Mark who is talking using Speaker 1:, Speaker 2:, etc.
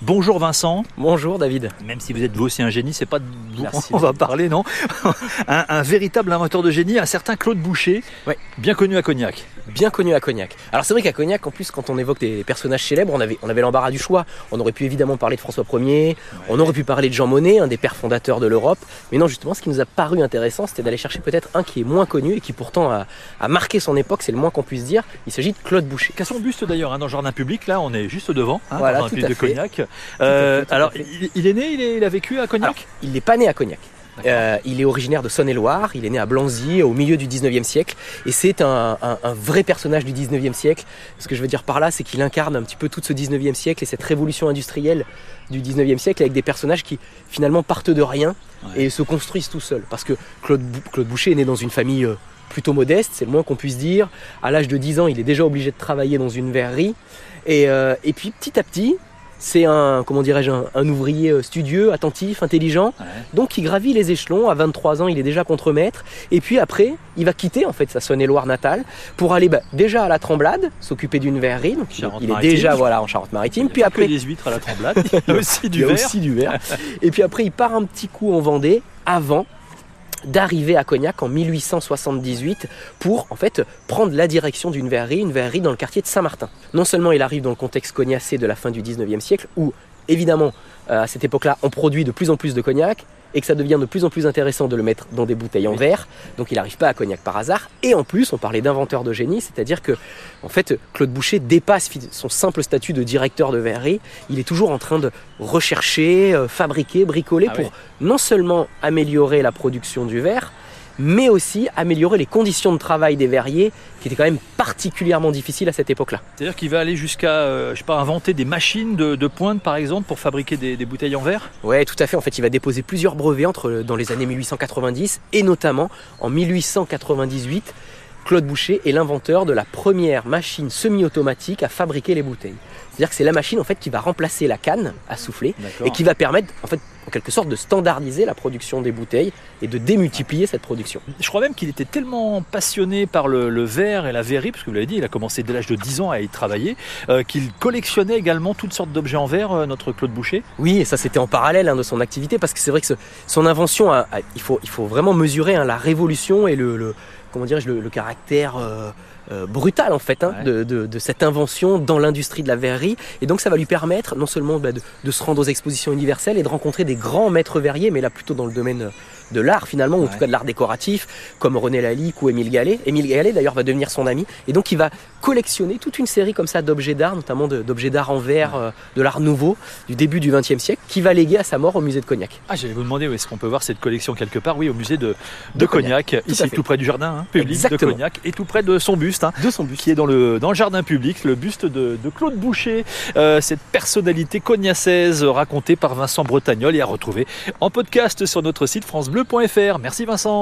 Speaker 1: Bonjour Vincent.
Speaker 2: Bonjour David.
Speaker 1: Même si vous êtes vous aussi un génie, c'est pas de vous
Speaker 2: Merci.
Speaker 1: on va parler, non un, un véritable inventeur de génie, un certain Claude Boucher,
Speaker 2: Ouais.
Speaker 1: bien connu à Cognac.
Speaker 2: Bien connu à Cognac. Alors c'est vrai qu'à Cognac, en plus, quand on évoque des personnages célèbres, on avait, on avait l'embarras du choix. On aurait pu évidemment parler de François Ier, on aurait pu parler de Jean Monnet, un des pères fondateurs de l'Europe. Mais non, justement, ce qui nous a paru intéressant, c'était d'aller chercher peut-être un qui est moins connu et qui pourtant a, a marqué son époque, c'est le moins qu'on puisse dire. Il s'agit de Claude Boucher.
Speaker 1: Qu'à son buste d'ailleurs, hein, dans le jardin public, là on est juste devant, hein,
Speaker 2: Voilà,
Speaker 1: dans un
Speaker 2: tout
Speaker 1: public
Speaker 2: à
Speaker 1: de
Speaker 2: fait.
Speaker 1: Cognac. Euh, alors, il, il est né, il, est- il a vécu à Cognac
Speaker 2: Alors, il n'est pas né à Cognac. Euh, il est originaire de Saône-et-Loire, il est né à Blanzy au milieu du 19e siècle et c'est un, un- un vrai personnage du 19e siècle. Ce que je veux dire par là, c'est qu'il incarne un petit peu tout ce 19e siècle et cette révolution industrielle du 19e siècle avec des personnages qui finalement partent de rien
Speaker 1: Ouais.
Speaker 2: et se construisent tout seuls. Parce que Claude, Bou- Claude Boucher est né dans une famille euh, plutôt modeste, c'est le moins qu'on puisse dire. À l'âge de 10 ans, il est déjà obligé de travailler dans une verrerie et, euh, et puis petit à petit, c'est un, comment dirais-je, un, un ouvrier euh, studieux, attentif, intelligent.
Speaker 1: Ouais.
Speaker 2: Donc il gravit les échelons, à 23 ans il est déjà contremaître, et puis après il va quitter en fait sa Saône-et-Loire natale pour aller bah, déjà à la Tremblade, s'occuper d'une verrerie, donc il, est déjà voilà, en Charente-Maritime,
Speaker 1: Il y a
Speaker 2: puis après
Speaker 1: des huîtres à la tremblade, il y a du verre.
Speaker 2: aussi du verre, et puis après il part un petit coup en Vendée avant d'arriver à Cognac en 1878 pour en fait prendre la direction d'une verrerie, une verrerie dans le quartier de Saint-Martin. Non seulement il arrive dans le contexte cognacé de la fin du 19e siècle où évidemment euh, à cette époque-là on produit de plus en plus de cognac et que ça devient de plus en plus intéressant de le mettre dans des bouteilles en verre. Donc il n'arrive pas à Cognac par hasard. Et en plus, on parlait d'inventeur de génie, c'est-à-dire que en fait, Claude Boucher dépasse son simple statut de directeur de verrerie. Il est toujours en train de rechercher, euh, fabriquer, bricoler
Speaker 1: Ah
Speaker 2: pour
Speaker 1: oui.
Speaker 2: non seulement améliorer la production du verre, mais aussi améliorer les conditions de travail des verriers, qui étaient quand même particulièrement difficiles à cette époque-là.
Speaker 1: C'est-à-dire qu'il va aller jusqu'à, euh, je sais pas, inventer des machines de, de pointe par exemple pour fabriquer des, des bouteilles en verre?
Speaker 2: Ouais, tout à fait. En fait, il va déposer plusieurs brevets entre dans les années 1890 et notamment en 1898. Claude Boucher est l'inventeur de la première machine semi-automatique à fabriquer les bouteilles. C'est-à-dire que c'est la machine en fait qui va remplacer la canne à souffler et qui va permettre en fait en quelque sorte de standardiser la production des bouteilles et de démultiplier cette production.
Speaker 1: Je crois même qu'il était tellement passionné par le, le verre et la verrerie, parce que vous l'avez dit, il a commencé dès l'âge de 10 ans à y travailler, euh, qu'il collectionnait également toutes sortes d'objets en verre, euh, notre Claude Boucher.
Speaker 2: Oui, et ça c'était en parallèle hein, de son activité parce que c'est vrai que ce- son invention, a- a- il, faut, il faut vraiment mesurer hein, la révolution et le, le- comment dirais-je, le, le caractère euh, euh, brutal en fait hein,
Speaker 1: Ouais.
Speaker 2: de, de- de cette invention dans l'industrie de la verrerie. Et donc ça va lui permettre non seulement bah, de, de se rendre aux expositions universelles et de rencontrer des grands maîtres verriers, mais là plutôt dans le domaine euh, de l'art finalement, ou en tout cas de l'art décoratif, comme René Lalique ou Émile Gallet. Émile Gallet d'ailleurs va devenir son ami, et donc il va collectionner toute une série comme ça d'objets d'art, notamment d'objets d'art en verre, euh, de l'art nouveau du début du XXe siècle, qui va léguer à sa mort au musée de Cognac.
Speaker 1: Ah, j'allais vous demander où est-ce qu'on peut voir cette collection quelque part? Oui, au musée de, de,
Speaker 2: De
Speaker 1: Cognac,
Speaker 2: Cognac, tout
Speaker 1: ici tout près du jardin hein, public
Speaker 2: Exactement.
Speaker 1: de Cognac, et tout près de son buste. hein,
Speaker 2: De son but.
Speaker 1: qui est dans le, dans le jardin public, le buste de, de Claude Boucher, euh, cette personnalité cognacaise racontée par Vincent Bretagnol et à retrouver en podcast sur notre site Merci Vincent.